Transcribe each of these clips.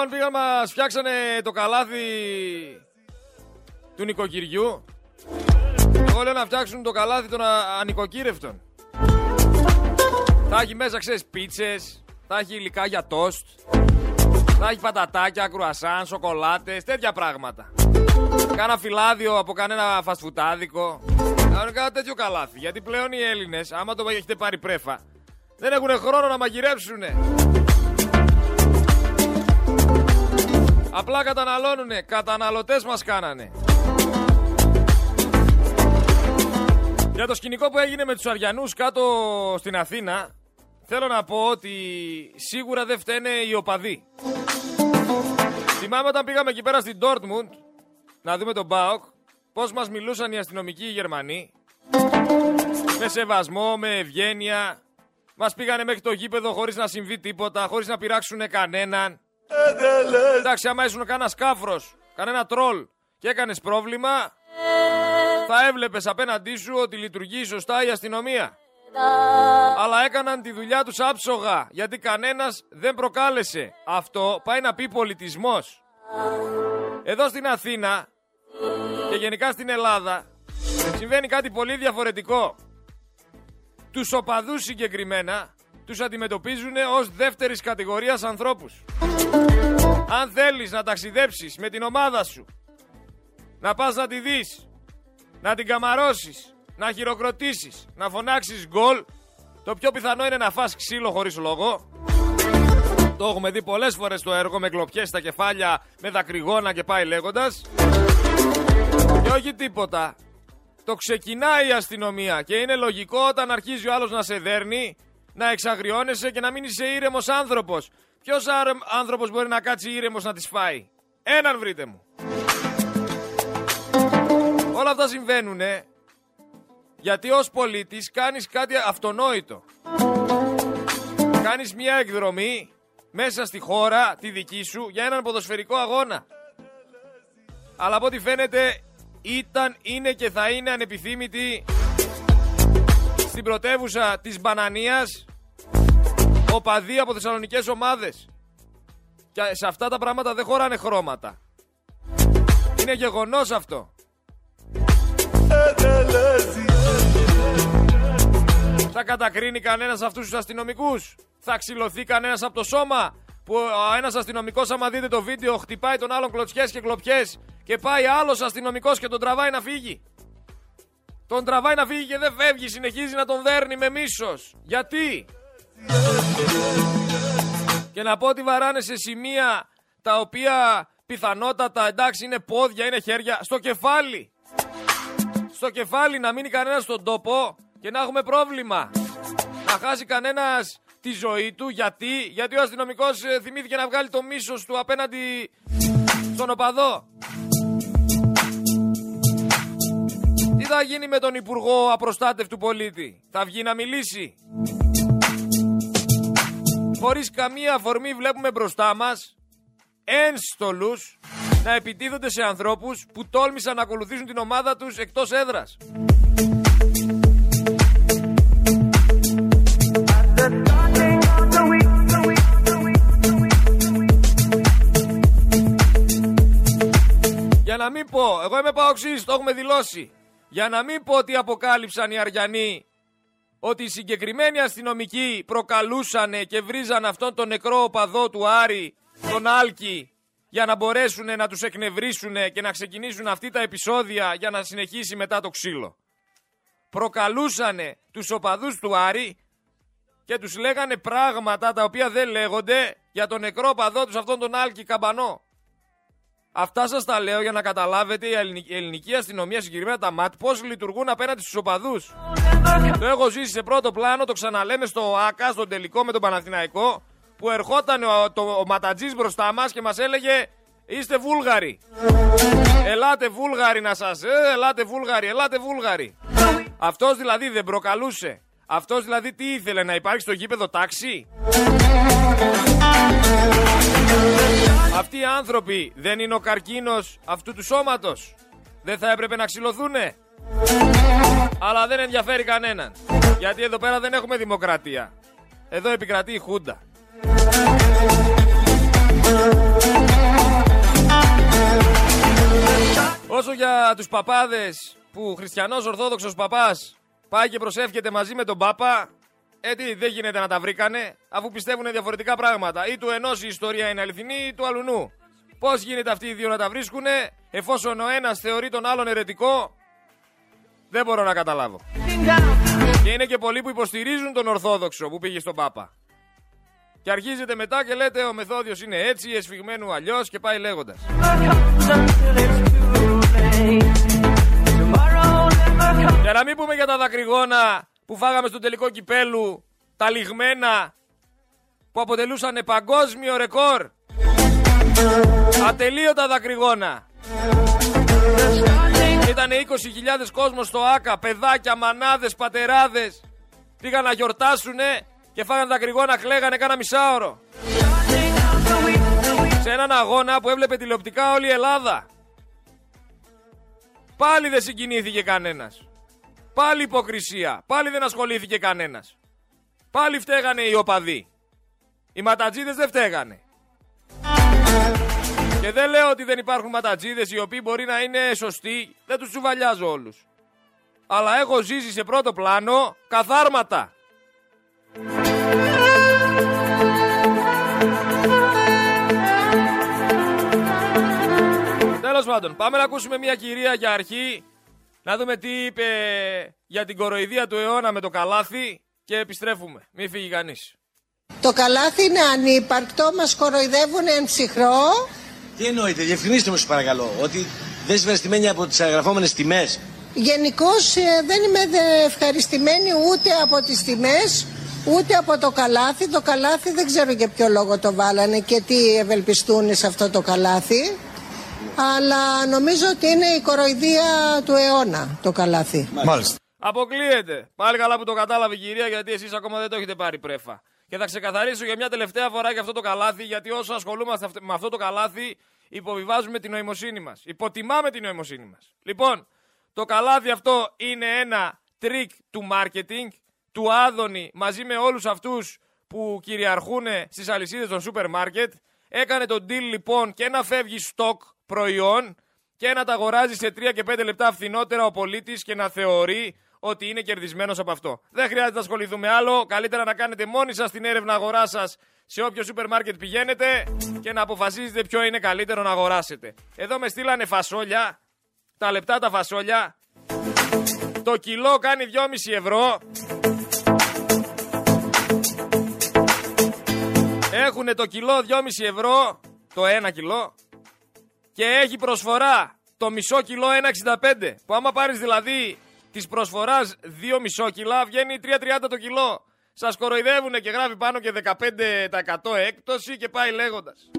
Λοιπόν, πήγαν μας φτιάξανε το καλάθι του νοικοκυριού. Εγώ λέω να φτιάξουν το καλάθι των ανοικοκύρευτων. Θα έχει μέσα, ξέρεις, πίτσες, θα έχει υλικά για τόστ, θα έχει πατατάκια, κρουασάν, σοκολάτες, τέτοια πράγματα. Κάνα φυλάδιο από κανένα φασφουτάδικο. Κανονικά τέτοιο καλάθι. Γιατί πλέον οι Έλληνες, άμα το έχετε πάρει πρέφα, δεν έχουν χρόνο να μαγειρέψουνε. Απλά καταναλώνουνε. Καταναλωτές μας κάνανε. Για το σκηνικό που έγινε με τους Αριανούς κάτω στην Αθήνα, θέλω να πω ότι σίγουρα δεν φταίνε οι οπαδοί. Θυμάμαι όταν πήγαμε εκεί πέρα στην Dortmund να δούμε τον Μπάοκ, πώς μας μιλούσαν οι αστυνομικοί οι Γερμανοί. Με σεβασμό, με ευγένεια. Μας πήγανε μέχρι το γήπεδο χωρίς να συμβεί τίποτα, χωρίς να πειράξουν κανέναν. Εντάξει, άμα ήσουν κανένας σκάφρος, κανένα τρόλ και έκανες πρόβλημα, θα έβλεπες απέναντί σου ότι λειτουργεί σωστά η αστυνομία. Αλλά έκαναν τη δουλειά τους άψογα, γιατί κανένας δεν προκάλεσε. Αυτό πάει να πει πολιτισμός. Εδώ στην Αθήνα και γενικά στην Ελλάδα συμβαίνει κάτι πολύ διαφορετικό. Τους οπαδούς συγκεκριμένα τους αντιμετωπίζουν ως δεύτερης κατηγορίας ανθρώπους. Αν θέλεις να ταξιδέψεις με την ομάδα σου, να πας να τη δεις, να την καμαρώσεις, να χειροκροτήσεις, να φωνάξεις γκολ, το πιο πιθανό είναι να φας ξύλο χωρίς λόγο. Το έχουμε δει πολλές φορές το έργο με κλοπιές στα κεφάλια, με δακρυγόνα και πάει λέγοντας. Και όχι τίποτα. Το ξεκινάει η αστυνομία και είναι λογικό όταν αρχίζει ο άλλος να σε δέρνει να εξαγριώνεσαι και να μην είσαι ήρεμος άνθρωπος. Ποιος άνθρωπος μπορεί να κάτσει ήρεμος να τη φάει; Έναν βρείτε μου. Όλα αυτά συμβαίνουν γιατί ως πολίτης κάνεις κάτι αυτονόητο. Κάνεις μια εκδρομή μέσα στη χώρα, τη δική σου, για έναν ποδοσφαιρικό αγώνα. Αλλά από ό,τι φαίνεται ήταν, είναι και θα είναι ανεπιθύμητη στην πρωτεύουσα της Μπανανίας οπαδοί από θεσσαλονικές ομάδες. Και σε αυτά τα πράγματα δεν χωράνε χρώματα. Είναι γεγονός αυτό. Θα κατακρίνει κανένας αυτούς τους αστυνομικούς; Θα ξυλωθεί κανένας από το σώμα. Που ένας αστυνομικός άμα δείτε το βίντεο χτυπάει τον άλλον κλωτσιές και κλοπιές και πάει άλλος αστυνομικός και τον τραβάει να φύγει; Τον τραβάει να φύγει και δεν φεύγει, συνεχίζει να τον δέρνει με μίσος. Γιατί; Και να πω ότι βαράνε σε σημεία τα οποία πιθανότατα εντάξει είναι πόδια, είναι χέρια, στο κεφάλι. Στο κεφάλι να μείνει κανένας στον τόπο και να έχουμε πρόβλημα. Να χάσει κανένας τη ζωή του. Γιατί, γιατί ο αστυνομικός ε, θυμήθηκε να βγάλει το μίσος του απέναντι στον οπαδό. Θα γίνει με τον Υπουργό Απροστάτευτου Πολίτη; Θα βγει να μιλήσει; Χωρίς καμία αφορμή βλέπουμε μπροστά μας ένστολους να επιτίθονται σε ανθρώπους που τόλμησαν να ακολουθήσουν την ομάδα τους εκτός έδρας. Για να μην πω, εγώ είμαι παοξής, το έχουμε δηλώσει. Για να μην πω ότι αποκάλυψαν οι Αριανοί ότι οι συγκεκριμένοι αστυνομικοί προκαλούσαν και βρίζαν αυτόν τον νεκρό οπαδό του Άρη, τον Άλκη, για να μπορέσουν να τους εκνευρίσουν και να ξεκινήσουν αυτή τα επεισόδια για να συνεχίσει μετά το ξύλο. Προκαλούσανε τους οπαδούς του Άρη και τους λέγανε πράγματα τα οποία δεν λέγονται για τον νεκρό οπαδό τους αυτόν τον Άλκη Καμπανό. Αυτά σας τα λέω για να καταλάβετε η ελληνική αστυνομία, συγκεκριμένα τα ΜΑΤ, πώς λειτουργούν απέναντι στους οπαδούς. Το έχω ζήσει σε πρώτο πλάνο, το ξαναλέμε στο ΑΚΑ, στον τελικό με τον Παναθηναϊκό, που ερχόταν ο, το, ο Ματατζής μπροστά μας και μας έλεγε Είστε Βούλγαροι. Ελάτε Βούλγαροι να σας. Ε, ελάτε Βούλγαροι, ελάτε Βούλγαροι. Αυτός δηλαδή δεν προκαλούσε. Αυτός δηλαδή τι ήθελε να υπάρχει στο γήπεδο τάξη; Αυτοί οι άνθρωποι δεν είναι ο καρκίνος αυτού του σώματος. Δεν θα έπρεπε να ξυλωθούνε. Αλλά δεν ενδιαφέρει κανέναν. Γιατί εδώ πέρα δεν έχουμε δημοκρατία. Εδώ επικρατεί η Χούντα. Όσο για τους παπάδες που χριστιανός ορθόδοξος παπάς πάει και προσεύχεται μαζί με τον πάπα ε, τι, δεν γίνεται να τα βρήκανε, αφού πιστεύουν διαφορετικά πράγματα. Ή του ενός η ιστορία είναι αληθινή, ή του αλουνού. Πώς γίνεται αυτοί οι δύο να τα βρίσκουνε, εφόσον ο ένας θεωρεί τον άλλον ερετικό, δεν μπορώ να καταλάβω. Και είναι και πολλοί που υποστηρίζουν τον Ορθόδοξο που πήγε στον Πάπα. Και αρχίζετε μετά και λέτε ο Μεθόδιος είναι έτσι, εσφιγμένου αλλιώς και πάει λέγοντας. Για να μην πούμε για τα δακρυγόνα που φάγαμε στο τελικό κυπέλου, τα λιγμένα που αποτελούσαν παγκόσμιο ρεκόρ. Ατελείωτα δακρυγόνα. Ήταν 20.000 κόσμος στο ΆΚΑ, παιδάκια, μανάδες, πατεράδες. Πήγαν να γιορτάσουνε και φάγανε δακρυγόνα, κλαίγανε κάνα μισάωρο. Σε έναν αγώνα που έβλεπε τηλεοπτικά όλη η Ελλάδα. Πάλι δεν συγκινήθηκε κανένας. Πάλι υποκρισία. Πάλι δεν ασχολήθηκε κανένας. Πάλι φταίγανε οι οπαδοί. Οι ματατζίδες δεν φταίγανε. Και δεν λέω ότι δεν υπάρχουν ματατζίδες οι οποίοι μπορεί να είναι σωστοί. Δεν τους τσουβαλιάζω όλους. Αλλά έχω ζήσει σε πρώτο πλάνο καθάρματα. Τέλος πάντων, πάμε να ακούσουμε μια κυρία για αρχή να δούμε τι είπε για την κοροϊδία του αιώνα με το καλάθι και επιστρέφουμε. Μην φύγει κανείς. Το καλάθι είναι ανύπαρκτο, μας κοροϊδεύουν εν ψυχρό. Τι εννοείτε, διευκρινίστε μου σας παρακαλώ, ότι δεν είστε ευχαριστημένοι από τις αγραφόμενες τιμές. Γενικώς ε, δεν είμαι ευχαριστημένη ούτε από τις τιμές, ούτε από το καλάθι. Το καλάθι δεν ξέρω για ποιο λόγο το βάλανε και τι ευελπιστούν σε αυτό το καλάθι αλλά νομίζω ότι είναι η κοροϊδία του αιώνα το καλάθι. Μάλιστα. Αποκλείεται. Πάλι καλά που το κατάλαβε η κυρία, γιατί εσείς ακόμα δεν το έχετε πάρει πρέφα. Και θα ξεκαθαρίσω για μια τελευταία φορά για αυτό το καλάθι, γιατί όσο ασχολούμαστε με αυτό το καλάθι, υποβιβάζουμε την νοημοσύνη μας. Υποτιμάμε την νοημοσύνη μας. Λοιπόν, το καλάθι αυτό είναι ένα τρικ του marketing, του Άδωνη μαζί με όλους αυτούς που κυριαρχούν στις αλυσίδες των σούπερ μάρκετ. Έκανε τον deal λοιπόν και να φεύγει στόκ προϊόν και να τα αγοράζει σε 3 και 5 λεπτά φθηνότερα ο πολίτης και να θεωρεί ότι είναι κερδισμένος από αυτό. Δεν χρειάζεται να ασχοληθούμε άλλο. Καλύτερα να κάνετε μόνοι σας την έρευνα αγοράς σας σε όποιο σούπερ μάρκετ πηγαίνετε και να αποφασίζετε ποιο είναι καλύτερο να αγοράσετε. Εδώ με στείλανε φασόλια, τα λεπτά τα φασόλια. Το κιλό κάνει 2,5 ευρώ. Έχουνε το κιλό 2,5 ευρώ, το 1 κιλό, και έχει προσφορά το μισό κιλό 1,65. Που άμα πάρεις δηλαδή της προσφοράς 2 μισό κιλά βγαίνει 3,30 το κιλό. Σας κοροϊδεύουν και γράφει πάνω και 15% έκπτωση και πάει λέγοντας.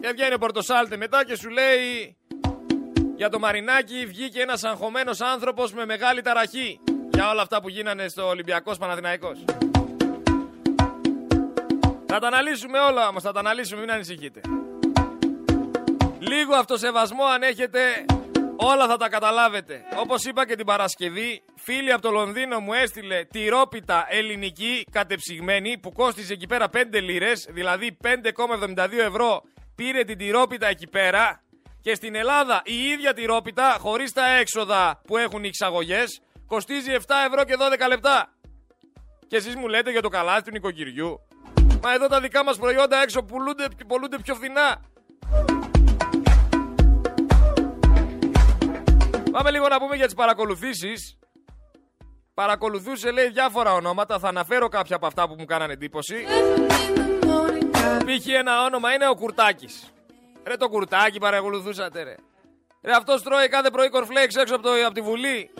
Και βγαίνει ο Πορτοσάλτε μετά και σου λέει για το Μαρινάκι βγήκε ένας αγχωμένος άνθρωπος με μεγάλη ταραχή για όλα αυτά που γίνανε στο Ολυμπιακός Παναθηναϊκός. Θα τα αναλύσουμε όλα όμως, θα τα αναλύσουμε, μην ανησυχείτε. Λίγο αυτοσεβασμό αν έχετε, όλα θα τα καταλάβετε. Όπως είπα και την Παρασκευή, φίλοι από το Λονδίνο μου έστειλε τυρόπιτα ελληνική κατεψυγμένη που κόστιζε εκεί πέρα 5 λίρες, δηλαδή 5,72 ευρώ πήρε την τυρόπιτα εκεί πέρα και στην Ελλάδα η ίδια τυρόπιτα χωρίς τα έξοδα που έχουν οι εξαγωγές κοστίζει 7 ευρώ και 12 λεπτά. Και εσείς μου λέτε για το καλάθι του νοικοκυριού. Μα εδώ τα δικά μας προϊόντα έξω πουλούνται, πουλούνται πιο φθηνά. Πάμε λίγο να πούμε για τις παρακολουθήσεις. Παρακολουθούσε λέει διάφορα ονόματα, θα αναφέρω κάποια από αυτά που μου κάνανε εντύπωση. Π.χ. ένα όνομα είναι ο Κουρτάκης. Ρε το Κουρτάκι παρακολουθούσατε ρε. Ρε αυτός τρώει κάθε πρωί κορφλέξ έξω από, το, από τη Βουλή.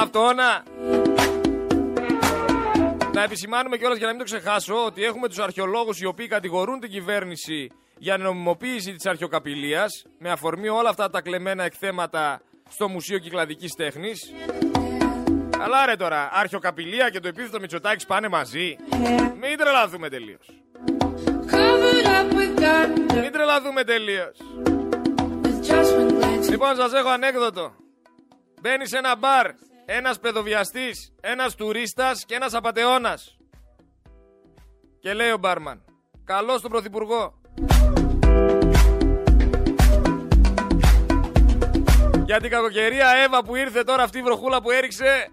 Αυτό να. Να επισημάνουμε κιόλας για να μην το ξεχάσω ότι έχουμε τους αρχαιολόγους οι οποίοι κατηγορούν την κυβέρνηση για νομιμοποίηση της αρχαιοκαπηλείας με αφορμή όλα αυτά τα κλεμμένα εκθέματα στο Μουσείο Κυκλαδικής Τέχνης. Αλλά ρε τώρα, αρχαιοκαπηλεία και το επίθετο Μητσοτάκης πάνε μαζί. Μην τρελαθούμε τελείως. Μην τρελαθούμε τελείως. Λοιπόν, σας έχω ανέκδοτο. Μπαίνει σε ένα μπαρ ένας παιδοβιαστής, ένας τουρίστας και ένας απατεώνας. Και λέει ο Μπάρμαν, καλό στον Πρωθυπουργό. Για την κακοκαιρία Εύα που ήρθε τώρα αυτή η βροχούλα που έριξε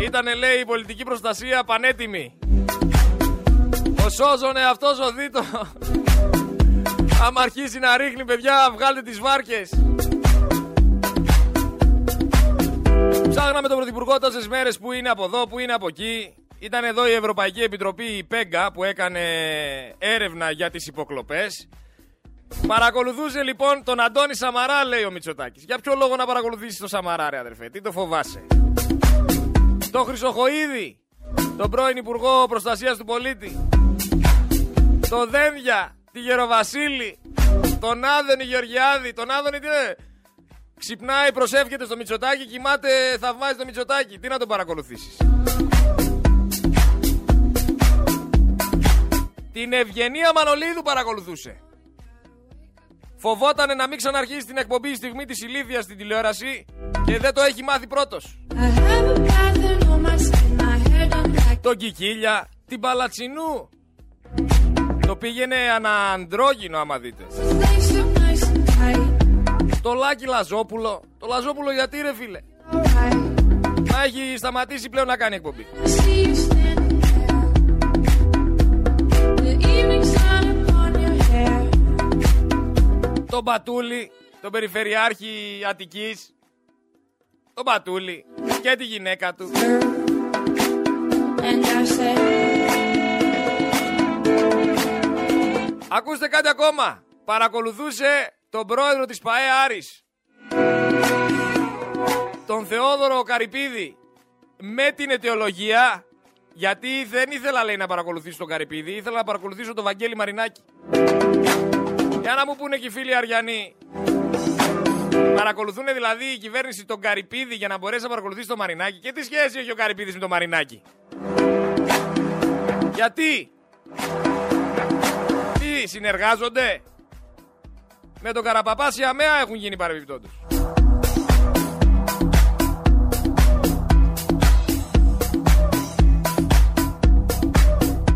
Ήτανε λέει η πολιτική προστασία πανέτοιμη Ο Σόζον αυτός ο Δίτο Άμα αρχίσει να ρίχνει παιδιά βγάλτε τις βάρκες Ψάχναμε τον Πρωθυπουργό τόσες μέρες που είναι από εδώ, που είναι από εκεί. Ήταν εδώ η Ευρωπαϊκή Επιτροπή, η ΠΕΓΚΑ, που έκανε έρευνα για τις υποκλοπές. Παρακολουθούσε λοιπόν τον Αντώνη Σαμαρά, λέει ο Μητσοτάκης. Για ποιο λόγο να παρακολουθήσεις τον Σαμαρά, ρε αδερφέ, τι το φοβάσαι; Το Χρυσοχοίδη, τον πρώην Υπουργό Προστασίας του Πολίτη. Το Δένδια, τη Γεροβασίλη, τον Άδωνη Γεωργιάδη, τον Άδωνη τι είναι. Ξυπνάει, προσεύχεται στο Μητσοτάκι, κοιμάται, θαυμάζει το Μητσοτάκι. Τι να τον παρακολουθήσεις. Την Ευγενία Μανολίδου παρακολουθούσε. Φοβότανε να μην ξαναρχίσει την εκπομπή η στιγμή της ηλίθιας στην τηλεόραση και δεν το έχει μάθει πρώτος. Το Κικίλια, την Παλατσινού. Το πήγαινε αναντρόγινο άμα δείτε. Το Λάκη Λαζόπουλο. Το Λαζόπουλο γιατί ρε φίλε; Να έχει σταματήσει πλέον να κάνει εκπομπή. Τον Πατούλη, τον Περιφερειάρχη Αττικής. Τον Πατούλη και τη γυναίκα του. Ακούστε κάτι ακόμα. Παρακολουθούσε τον πρόεδρο της ΠαΕ Άρης, τον Θεόδωρο Καρυπίδη, με την αιτιολογία, γιατί δεν ήθελα λέει να παρακολουθήσω τον Καρυπίδη, ήθελα να παρακολουθήσω τον Βαγγέλη Μαρινάκη. Για να μου πούνε και οι φίλοι Αριανοί, Παρακολουθούν δηλαδή η κυβέρνηση τον Καρυπίδη για να μπορέσει να παρακολουθήσει τον Μαρινάκη. Και τι σχέση έχει ο Καρυπίδης με τον Μαρινάκη; Γιατί; Τι συνεργάζονται. Με τον Καραπαπάση αμέα έχουν γίνει παρεμπιπτόντως.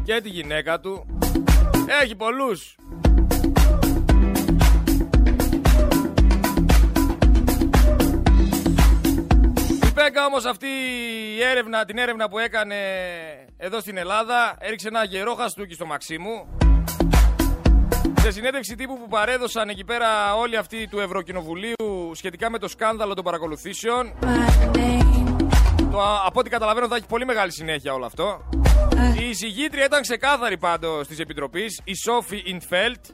Και τη γυναίκα του. Έχει πολλούς. Η Πέγκα όμως αυτή η έρευνα, την έρευνα που έκανε εδώ στην Ελλάδα έριξε ένα γερό χαστούκι στο Μαξίμου σε συνέντευξη τύπου που παρέδωσαν εκεί πέρα όλοι αυτοί του Ευρωκοινοβουλίου σχετικά με το σκάνδαλο των παρακολουθήσεων. Το, από ό,τι καταλαβαίνω θα έχει πολύ μεγάλη συνέχεια όλο αυτό. Η εισηγήτρια ήταν ξεκάθαρη πάντως της Επιτροπής, η Σόφι Ιντφέλτ.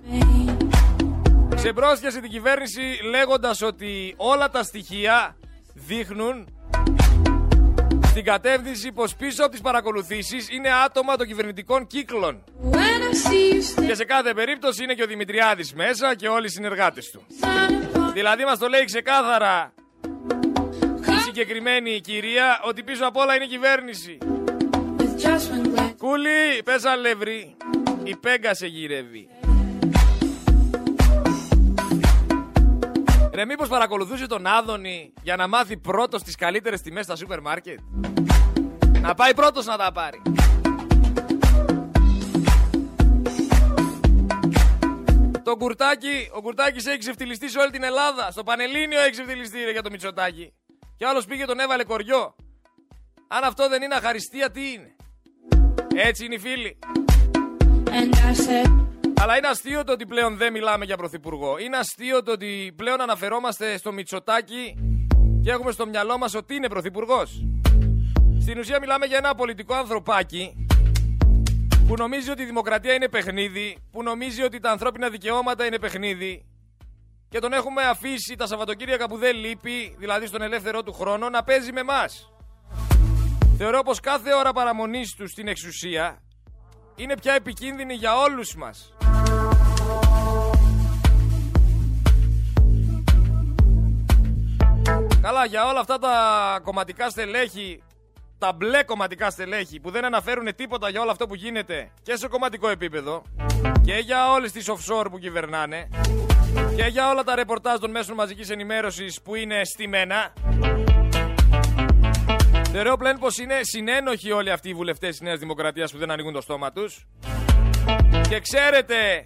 Ξεπρόσιασε την κυβέρνηση λέγοντας ότι όλα τα στοιχεία δείχνουν στην κατεύθυνση πως πίσω από τις παρακολουθήσεις είναι άτομα των κυβερνητικών κύκλων. Και σε κάθε περίπτωση είναι και ο Δημητριάδης μέσα και όλοι οι συνεργάτες του. Δηλαδή μας το λέει ξεκάθαρα η συγκεκριμένη κυρία ότι πίσω απ' όλα είναι η κυβέρνηση. Κούλι, πες αλεύρι, η πέγκα σε γυρεύει. Ρε μήπως παρακολουθούσε τον Άδωνη για να μάθει πρώτος τις καλύτερες τιμές στα σούπερ μάρκετ; Να πάει πρώτος να τα πάρει. Το κουρτάκι, ο κουρτάκι έχει ξεφτυλιστεί σε όλη την Ελλάδα. Στο Πανελλήνιο έχει ξεφτυλιστεί ρε, για το Μητσοτάκι. Και άλλος πήγε τον έβαλε κοριό. Αν αυτό δεν είναι αχαριστία, τι είναι; Έτσι είναι οι φίλοι. Αλλά είναι αστείο το ότι πλέον δεν μιλάμε για πρωθυπουργό. Είναι αστείο το ότι πλέον αναφερόμαστε στο Μητσοτάκι και έχουμε στο μυαλό μας ότι είναι πρωθυπουργός. Στην ουσία μιλάμε για ένα πολιτικό ανθρωπάκι που νομίζει ότι η δημοκρατία είναι παιχνίδι, που νομίζει ότι τα ανθρώπινα δικαιώματα είναι παιχνίδι και τον έχουμε αφήσει τα Σαββατοκύριακα που δεν λείπει, δηλαδή στον ελεύθερό του χρόνο, να παίζει με εμά. Θεωρώ πως κάθε ώρα παραμονής του στην εξουσία είναι πια επικίνδυνη για όλους μας. Καλά, για όλα αυτά τα κομματικά στελέχη τα μπλε κομματικά στελέχη που δεν αναφέρουν τίποτα για όλο αυτό που γίνεται και σε κομματικό επίπεδο και για όλες τις offshore που κυβερνάνε και για όλα τα ρεπορτάζ των μέσων μαζικής ενημέρωσης που είναι στημένα Θεωρώ πλέον πως είναι συνένοχοι όλοι αυτοί οι βουλευτές της Νέας Δημοκρατίας που δεν ανοίγουν το στόμα τους. Και ξέρετε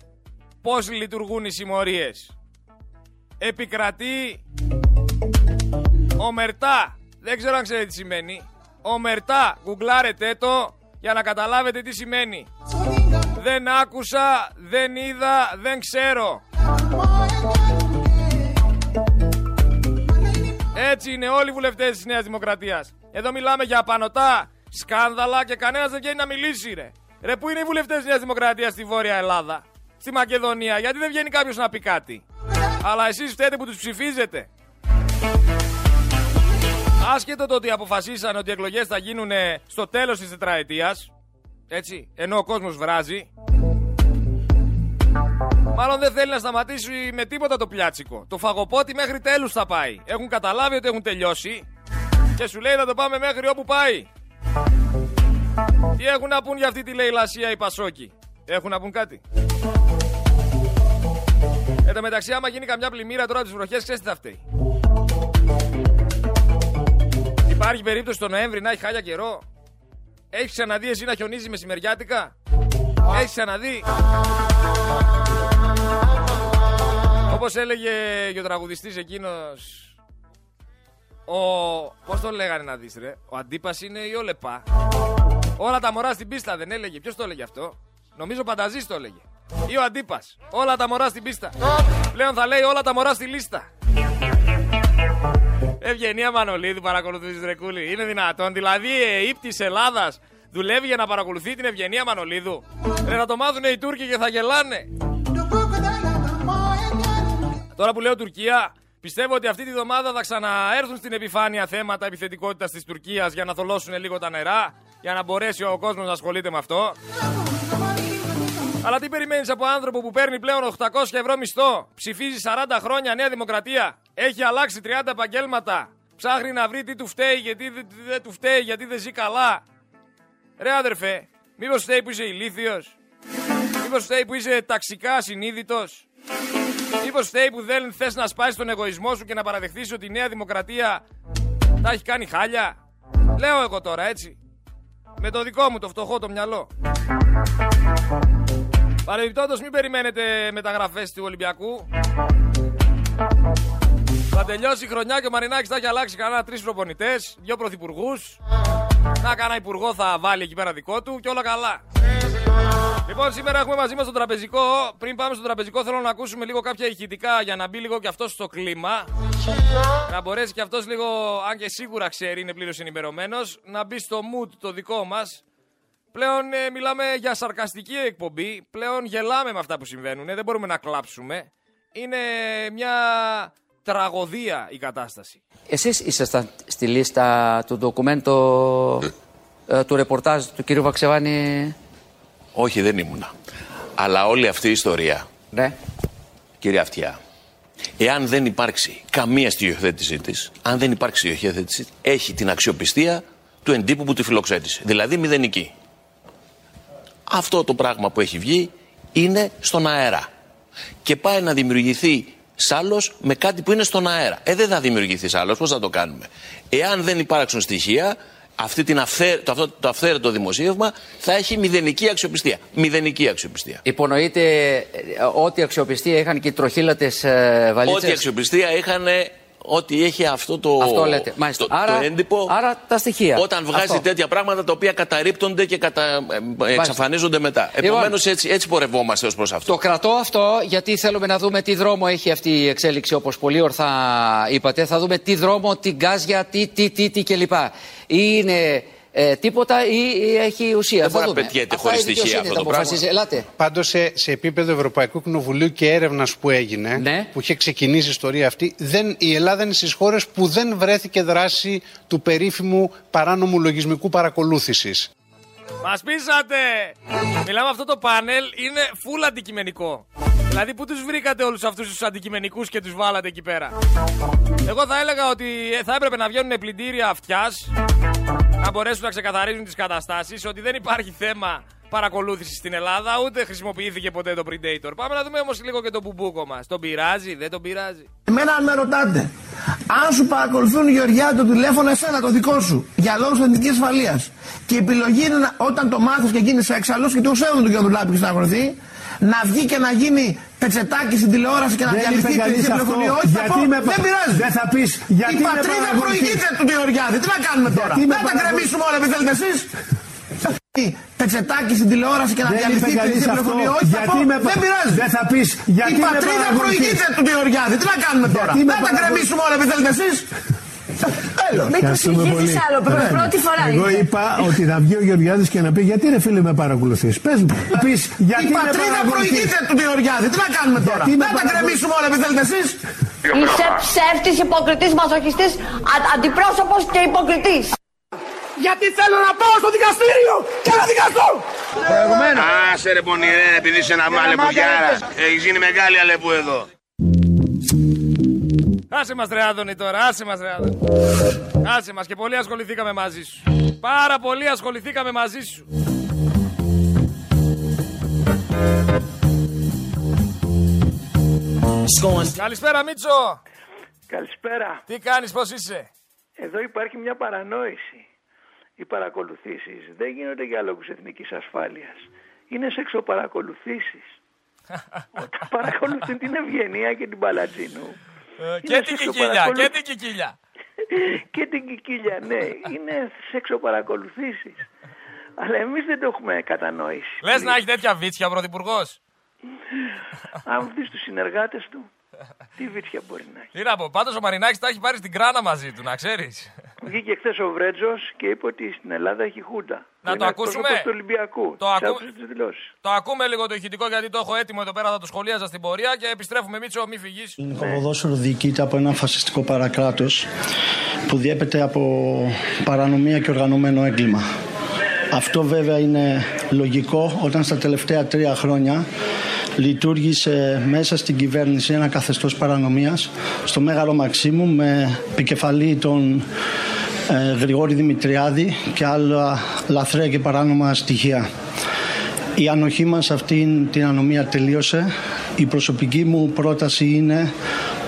πώς λειτουργούν οι συμμορίες. Επικρατεί ομερτά. Δεν ξέρω αν ξέρετε τι σημαίνει. Ομερτά. Γκουγκλάρετε το για να καταλάβετε τι σημαίνει. Δεν άκουσα, δεν είδα, δεν ξέρω. Έτσι είναι όλοι οι βουλευτές της Νέας Δημοκρατίας. Εδώ μιλάμε για απανοτά σκάνδαλα και κανένας δεν βγαίνει να μιλήσει, ρε. Ρε, πού είναι οι βουλευτές της Νέας Δημοκρατίας στη Βόρεια Ελλάδα, στη Μακεδονία, γιατί δεν βγαίνει κάποιος να πει κάτι. Αλλά εσείς φταίτε που τους ψηφίζετε. Άσχετο το ότι αποφασίσαν ότι οι εκλογές θα γίνουν στο τέλος της τετραετίας, έτσι, ενώ ο κόσμος βράζει, Μάλλον δεν θέλει να σταματήσει με τίποτα το πιάτσικο. Το φαγοπότι μέχρι τέλους θα πάει. Έχουν καταλάβει ότι έχουν τελειώσει και σου λέει να το πάμε μέχρι όπου πάει. Τι έχουν να πούν για αυτή τη λαϊλασία οι Πασόκοι; Έχουν να πούν κάτι; Εν τω μεταξύ, άμα γίνει καμιά πλημμύρα τώρα τις βροχές, ξέρεις τι θα φταίει. Υπάρχει περίπτωση το Νοέμβρη να έχει χάλια καιρό. Έχεις ξαναδεί εσύ να χιονίζει μεσημεριάτικα; Έχεις ξαναδεί; Όπως έλεγε και ο τραγουδιστής εκείνος ο... Πώς τον λέγανε να δεις ρε Ο Αντίπας είναι η Όλεπα. Όλα τα μωρά στην πίστα δεν έλεγε Ποιος το έλεγε αυτό; Νομίζω Πανταζής το έλεγε. Ή ο Αντίπας. Όλα τα μωρά στην πίστα. Πλέον θα λέει όλα τα μωρά στη λίστα. Ευγενία Μανολίδου παρακολουθείς Ρεκούλη Είναι δυνατόν Δηλαδή η της Ελλάδας δουλεύει για να παρακολουθεί την Ευγενία Μανολίδου Ρε να το μάθουν οι Τούρκοι και θα γελάνε Τώρα που λέω Τουρκία, πιστεύω ότι αυτή τη βδομάδα θα ξαναέρθουν στην επιφάνεια θέματα επιθετικότητας της Τουρκίας για να θολώσουν λίγο τα νερά, για να μπορέσει ο κόσμος να ασχολείται με αυτό. Αλλά τι περιμένεις από άνθρωπο που παίρνει πλέον 800 ευρώ μισθό, ψηφίζει 40 χρόνια Νέα Δημοκρατία, έχει αλλάξει 30 επαγγέλματα, ψάχνει να βρει τι του φταίει, γιατί δεν του φταίει, γιατί δεν ζει καλά. Ρε άδερφε, μήπως φταίει που είσαι ηλίθιος, μήπως φταίει που είσαι ταξικά συνείδητο, Μήπως φταίει που δεν θες να σπάσεις τον εγωισμό σου και να παραδεχθείς ότι η Νέα Δημοκρατία τα έχει κάνει χάλια; Λέω εγώ τώρα έτσι. Με το δικό μου το φτωχό το μυαλό. Παρεμπιπτόντως, μην περιμένετε μεταγραφές του Ολυμπιακού. Θα τελειώσει η χρονιά και ο Μαρινάκης θα έχει αλλάξει κανένα τρεις προπονητές, δύο πρωθυπουργούς. Να κανένα υπουργό θα βάλει εκεί πέρα δικό του και όλα καλά. Λοιπόν, σήμερα έχουμε μαζί μας τον τραπεζικό. Πριν πάμε στο τραπεζικό, θέλω να ακούσουμε λίγο κάποια ηχητικά για να μπει λίγο και αυτός στο κλίμα. Να μπορέσει και αυτός λίγο, αν και σίγουρα ξέρει, είναι πλήρως ενημερωμένος, να μπει στο mood το δικό μας. Πλέον ε, μιλάμε για σαρκαστική εκπομπή. Πλέον γελάμε με αυτά που συμβαίνουν. Δεν μπορούμε να κλάψουμε. Είναι μια τραγωδία η κατάσταση. Εσείς ήσασταν στη λίστα του ντοκουμέντο ε, του ρεπορτάζ του κ. Βαξεβάνη όχι, δεν ήμουνα. Αλλά όλη αυτή η ιστορία, ναι. κύριε Αυτιά, εάν δεν υπάρξει καμία στοιχειοθέτησή της, αν δεν υπάρξει στοιχειοθέτηση, έχει την αξιοπιστία του εντύπου που τη φιλοξέτησε. Δηλαδή μηδενική. Αυτό το πράγμα που έχει βγει είναι στον αέρα. Και πάει να δημιουργηθεί σάλος με κάτι που είναι στον αέρα. Ε, δεν θα δημιουργηθεί σάλος. Πώς θα το κάνουμε; Εάν δεν υπάρξουν στοιχεία, αυτή την αυθέ, το, αυτό, το αυθαίρετο δημοσίευμα θα έχει μηδενική αξιοπιστία. Μηδενική αξιοπιστία. Υπονοείται ε, ότι αξιοπιστία είχαν και οι τροχύλατες ε, βαλίτσες; Ό,τι αξιοπιστία είχαν ότι έχει αυτό το, αυτό λέτε. Το, άρα, το έντυπο. Άρα τα στοιχεία. Όταν βγάζει αυτό. τέτοια πράγματα τα οποία καταρρύπτονται και κατα... Ε, εξαφανίζονται μετά. Επομένως λοιπόν, έτσι, έτσι πορευόμαστε ως προς αυτό. Το κρατώ αυτό γιατί θέλουμε να δούμε τι δρόμο έχει αυτή η εξέλιξη όπως πολύ ορθά είπατε. Θα δούμε τι δρόμο, τι γκάζια, τι, τι, τι, τι κλπ. Είναι ε, τίποτα ή, έχει ουσία. Δεν μπορεί να πετιέται χωρίς στοιχεία αυτό το πράγμα. Ελάτε. Πάντως σε, σε επίπεδο Ευρωπαϊκού Κοινοβουλίου και έρευνας που έγινε, ναι. που είχε ξεκινήσει η ιστορία αυτή, δεν, η Ελλάδα είναι στις χώρες που δεν βρέθηκε δράση του περίφημου παράνομου λογισμικού παρακολούθησης. Μας πείσατε! Μιλάμε αυτό το πάνελ είναι full αντικειμενικό. Δηλαδή, πού τους βρήκατε όλους αυτούς τους αντικειμενικούς και τους βάλατε εκεί πέρα; Εγώ θα έλεγα ότι θα έπρεπε να βγαίνουν πλυντήρια αυτιάς να μπορέσουν να ξεκαθαρίζουν τις καταστάσεις, ότι δεν υπάρχει θέμα παρακολούθησης στην Ελλάδα, ούτε χρησιμοποιήθηκε ποτέ το Predator. Πάμε να δούμε όμως λίγο και το μπουμπούκο μας. Τον πειράζει, δεν τον πειράζει; Εμένα αν με ρωτάτε, αν σου παρακολουθούν Γεωργιά το τηλέφωνο εσένα το δικό σου, για λόγους εθνικής ασφαλείας και η επιλογή είναι να- όταν το μάθεις και γίνεις έξαλλος και το ξέρουν τον Γεωργουλάπη και σταυρωθεί, να βγει και να γίνει πετσετάκι στην τηλεόραση και να Δεν διαλυθεί είπε και κανείς σε αυτό. πληροφορία. Όχι, θα Γιατί πω, με πα- δεν πειράζει. δεν θα πεις, γιατί η με πατρίδα παρακολουθείς. προηγείται του Γεωργιάδη. Τι να κάνουμε τώρα; Γιατί με Να τα παρακολου- κρεμίσουμε όλα επειδή θέλετε εσείς. Πετσετάκι στην τηλεόραση και να Δεν διαλυθεί είπε και κανείς σε αυτό. πληροφορία. Όχι, θα Γιατί πω, με πα- δεν πειράζει. Δεν θα πεις, γιατί η με πατρίδα παρακολουθείς. προηγείται του Γεωργιάδη. Τι να κάνουμε τώρα; Γιατί με Να τα παρακολου- κρεμίσουμε όλα επειδή θέλετε εσείς. Τέλος. Μην του Ευχαριστούμε πολύ. εξηγήσει άλλο. Ναι. Πρώτη φορά Εγώ είναι. είπα ότι θα βγει ο Γεωργιάδης και να πει γιατί ρε φίλε με παρακολουθείς; Πες μου. Θα πεις γιατί Η με πατρίδα παρακολουθείς; προηγείται του Γεωργιάδη. Τι να κάνουμε τώρα; Γιατί με Να τα παρακολου- κρεμίσουμε όλα επειδή θέλετε εσείς; Είσαι ψεύτης, υποκριτής, μαζοχιστής, α- αντιπρόσωπος και υποκριτής. Γιατί θέλω να πάω στο δικαστήριο και να δικαστώ. Άσε ρε πονηρέ, επειδή είσαι ένα αλεπουδιάρα. Έχεις γίνει μεγάλη αλεπού εδώ. Άσε μας ρε Άδωνη τώρα, άσε μας ρε Άδωνη. Άσε μας και πολύ ασχοληθήκαμε μαζί σου. Πάρα πολύ ασχοληθήκαμε μαζί σου. Καλησπέρα Μίτσο. Καλησπέρα. Τι κάνεις, πώς είσαι; Εδώ υπάρχει μια παρανόηση. Οι παρακολουθήσεις δεν γίνονται για λόγους εθνικής ασφάλειας. Είναι σεξοπαρακολουθήσεις. Όταν παρακολουθούν την Ευγενία και την Παλατζίνου. Ε, και Είναι την σεξοπαρακολου- Κικίλια, και την Κικίλια. και την Κικίλια, ναι. Είναι σεξοπαρακολουθήσεις. Αλλά εμείς δεν το έχουμε κατανοήσει. Λες να έχει τέτοια βίτσια ο Πρωθυπουργός. Αν δεις τους συνεργάτες του, τι βίτσια μπορεί να έχει. Τι να πω, πάντως ο Μαρινάκης τα έχει πάρει στην κράνα μαζί του, να ξέρεις. Βγήκε χθες ο Βρέτζος και είπε ότι στην Ελλάδα έχει χούντα. Να Είναι το ακούσουμε; εκπρόσωπος του Ολυμπιακού. Το Τις ακού- άκουσες τις δηλώσεις. Το ακούμε λίγο το ηχητικό γιατί το έχω έτοιμο εδώ πέρα, θα το σχολίαζα στην πορεία και επιστρέφουμε Μίτσο, μη φυγείς. Το ελληνικό ποδόσφαιρο διοικείται από ένα φασιστικό παρακράτος που διέπεται από παρανομία και οργανωμένο έγκλημα. Αυτό βέβαια είναι λογικό όταν στα τελευταία τρία χρόνια λειτουργήσε μέσα στην κυβέρνηση ένα καθεστώς παρανομίας στο Μέγαρο Μαξίμου με επικεφαλή τον ε, Γρηγόρη Δημητριάδη και άλλα λαθρέα και παράνομα στοιχεία. Η ανοχή μας σε αυτήν την ανομία τελείωσε. Η προσωπική μου πρόταση είναι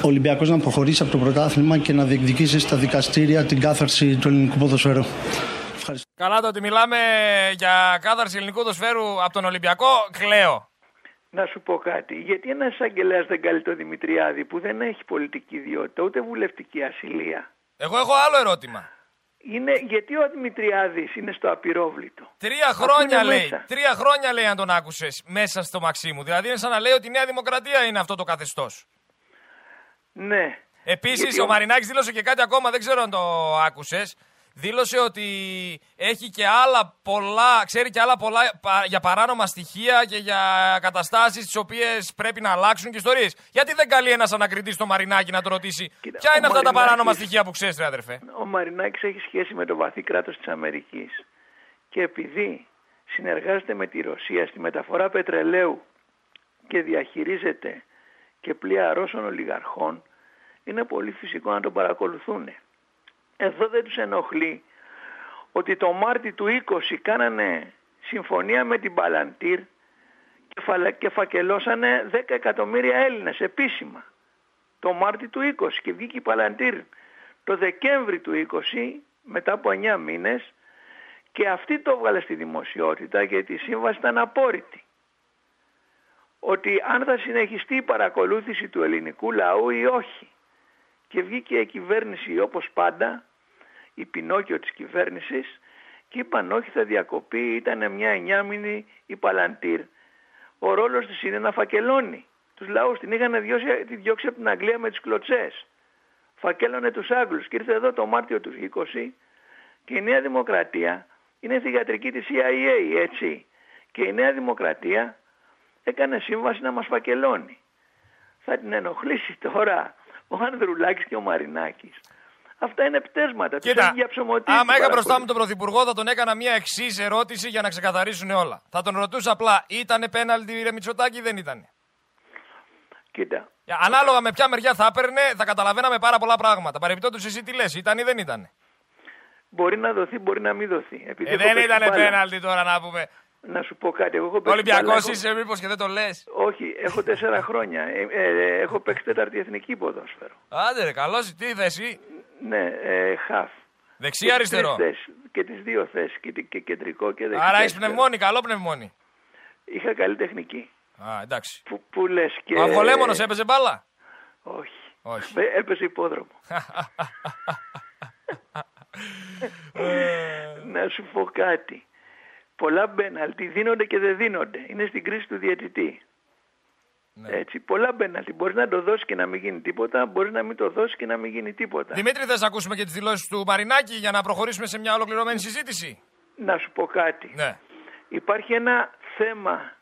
ο Ολυμπιακός να αποχωρήσει από το πρωτάθλημα και να διεκδικήσει στα δικαστήρια την κάθαρση του ελληνικού ποδοσφαίρου. Ευχαριστώ. Καλά το ότι μιλάμε για κάθαρση ελληνικού δοσφαίρου από τον Ολυμπιακό, κλαίω. Να σου πω κάτι. Γιατί ένα εισαγγελέας δεν καλεί το Δημητριάδη που δεν έχει πολιτική ιδιότητα ούτε βουλευτική ασυλία. Εγώ έχω άλλο ερώτημα. Είναι γιατί ο Δημητριάδης είναι στο απειρόβλητο; Τρία Αφού χρόνια είναι λέει. μέσα. Τρία χρόνια λέει αν τον άκουσες μέσα στο Μαξίμου. Δηλαδή είναι σαν να λέει ότι η Νέα Δημοκρατία είναι αυτό το καθεστώς. Ναι. Επίσης, Γιατί ο ο- Μαρινάκης δήλωσε και κάτι ακόμα, δεν ξέρω αν το άκουσες. Δήλωσε ότι έχει και άλλα πολλά, ξέρει και άλλα πολλά πα- για παράνομα στοιχεία και για καταστάσεις τις οποίες πρέπει να αλλάξουν και ιστορίες. Γιατί δεν καλεί ένας ανακριτής στο Μαρινάκη να το ρωτήσει, Κοίτα, Ποια ο είναι αυτά τα Μαρινάκης- παράνομα στοιχεία που ξέρεις, ρε αδερφέ; Ο Μαρινάκης έχει σχέση με το βαθύ κράτος της Αμερικής και επειδή συνεργάζεται με τη Ρωσία στη μεταφορά πετρελαίου και διαχειρίζεται και πλοία Ρώσων ολιγαρχών είναι πολύ φυσικό να τον παρακολουθούν. Εδώ δεν τους ενοχλεί ότι το Μάρτι του 20 κάνανε συμφωνία με την Παλαντήρ και, φαλα- και φακελώσανε 10 εκατομμύρια Έλληνες επίσημα το Μάρτι του 20 και βγήκε η Παλαντήρ το Δεκέμβρη του 20 μετά από 9 μήνες και αυτή το έβγαλε στη δημοσιότητα γιατί η σύμβαση ήταν απόρριτη. Ότι αν θα συνεχιστεί η παρακολούθηση του ελληνικού λαού ή όχι. Και βγήκε η κυβέρνηση όπως πάντα, η Πινόκιο της κυβέρνησης και είπαν όχι θα διακοπεί, ήταν μια εννιάμινη η Παλαντήρ. Ο ρόλος της είναι να φακελώνει. Τους λαούς την είχαν διώσει, τη διώξει από την Αγγλία με τις κλωτσές. Φακέλωνε τους Άγγλους και ήρθε εδώ το Μάρτιο του 20 και η Νέα Δημοκρατία είναι θηγατρική της CIA, έτσι. Και η Νέα Δημοκρατία έκανε σύμβαση να μας φακελώνει. Θα την ενοχλήσει τώρα ο Ανδρουλάκης και ο Μαρινάκης. Αυτά είναι πτέσματα. Τους Κοίτα, έχει για ψωμοτήρι άμα την είχα μπροστά παρακολούθηση. μου τον Πρωθυπουργό, θα τον έκανα μια εξής ερώτηση για να ξεκαθαρίσουν όλα. Θα τον ρωτούσα απλά, ήτανε πέναλτι ρε Μητσοτάκη ή δεν ήτανε; Κοίτα, Για- Ανάλογα με ποια μεριά θα έπαιρνε, θα καταλαβαίναμε πάρα πολλά πράγματα. Παρεμπιπτόντως, εσύ τι λες, ήταν ή δεν ήταν. μπορεί να δοθεί, μπορεί να μην δοθεί. Επειδή Ε, έχω δεν παίξει ήταν μπάλα. πέναλτι τώρα να πούμε. Να σου πω κάτι. Εγώ έχω παίξει Ολυμπιακός μπάλα, έχω- είσαι, μήπως και δεν το λες; Όχι, έχω τέσσερα χρόνια. Ε, ε, έχω παίξει τέταρτη εθνική ποδόσφαιρο. Άντε, ρε, καλός, τι θέση. Ναι, ε, χαφ. Δεξί, Και τις αριστερό. τρεις θέσεις, Και τις δύο θέσεις. Και, και κεντρικό και δεξί. Άρα έχεις πνευμόνι, καλό πνευμόνι. Είχα καλή τεχνική. Α, εντάξει. Που, που λες και. Ο Αυγολέμονο έπαιζε μπάλα; Όχι. Όχι. Ε, Έπαιζε υπόδρομο. Να σου πω κάτι. Πολλά μπέναλτι δίνονται και δεν δίνονται. Είναι στην κρίση του διαιτητή. Έτσι, πολλά μπέναλτι. Μπορείς να το δώσεις και να μην γίνει τίποτα, μπορείς να μην το δώσεις και να μην γίνει τίποτα. Δημήτρη, θες να ακούσουμε και τις δηλώσεις του Μαρινάκη για να προχωρήσουμε σε μια ολοκληρωμένη συζήτηση; Να σου πω κάτι. Ναι. Υπάρχει ένα θέμα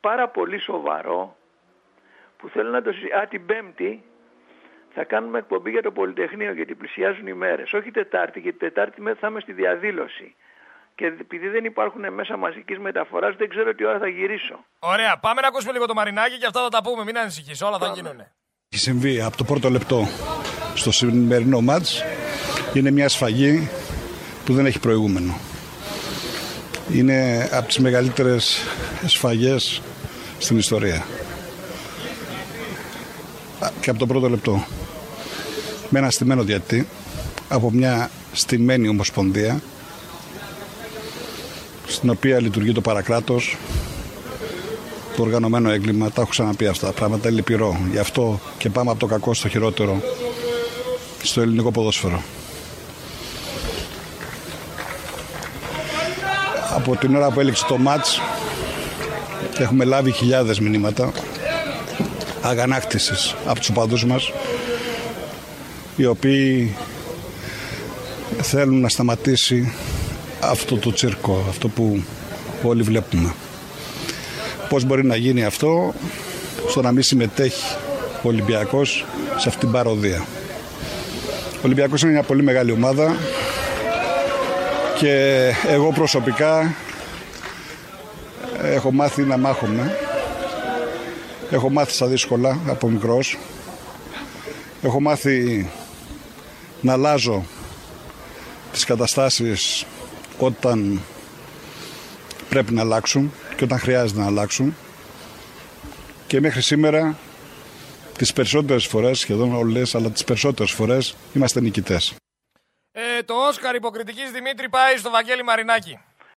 πάρα πολύ σοβαρό που θέλω να το συζητήσω. Α, την Πέμπτη θα κάνουμε εκπομπή για το Πολυτεχνείο γιατί πλησιάζουν οι μέρες. Όχι Τετάρτη, γιατί Τετάρτη μέρα θα είμαι στη διαδήλωση. Και επειδή δεν υπάρχουν μέσα μαζικής μεταφοράς δεν ξέρω τι ώρα θα γυρίσω. Ωραία, πάμε να ακούσουμε λίγο το Μαρινάκη και αυτά θα τα πούμε. Μην ανησυχείς, όλα θα γίνουν. Έχει συμβεί από το πρώτο λεπτό στο σημερινό μάτς είναι μια σφαγή που δεν έχει προηγούμενο. Είναι από τις μεγαλύτερες σφαγές στην ιστορία. Α, Και από το πρώτο λεπτό. Με ένα στημένο διατή, από μια στημένη ομοσπονδία, στην οποία λειτουργεί το παρακράτος, το οργανωμένο έγκλημα, τα έχω ξαναπεί αυτά τα πράγματα, είναι λυπηρό. Γι' αυτό και πάμε από το κακό στο χειρότερο στο ελληνικό ποδόσφαιρο. Από την ώρα που έληξε το μάτς έχουμε λάβει χιλιάδες μηνύματα αγανάκτησης από τους οπαδούς μας οι οποίοι θέλουν να σταματήσει αυτό το τσίρκο, αυτό που όλοι βλέπουμε. Πώς μπορεί να γίνει αυτό στο να μην συμμετέχει ο Ολυμπιακός σε αυτήν την παροδία. Ο Ολυμπιακός είναι μια πολύ μεγάλη ομάδα και εγώ προσωπικά έχω μάθει να μάχομαι. Έχω μάθει στα δύσκολα από μικρός. Έχω μάθει να αλλάζω τις καταστάσεις όταν πρέπει να αλλάξουν και όταν χρειάζεται να αλλάξουν. Και μέχρι σήμερα τις περισσότερες φορές, σχεδόν όλες, αλλά τις περισσότερες φορές είμαστε νικητές. Ε, το Όσκαρ υποκριτικής Δημήτρη πάει στο Βαγγέλη Μαρινάκη.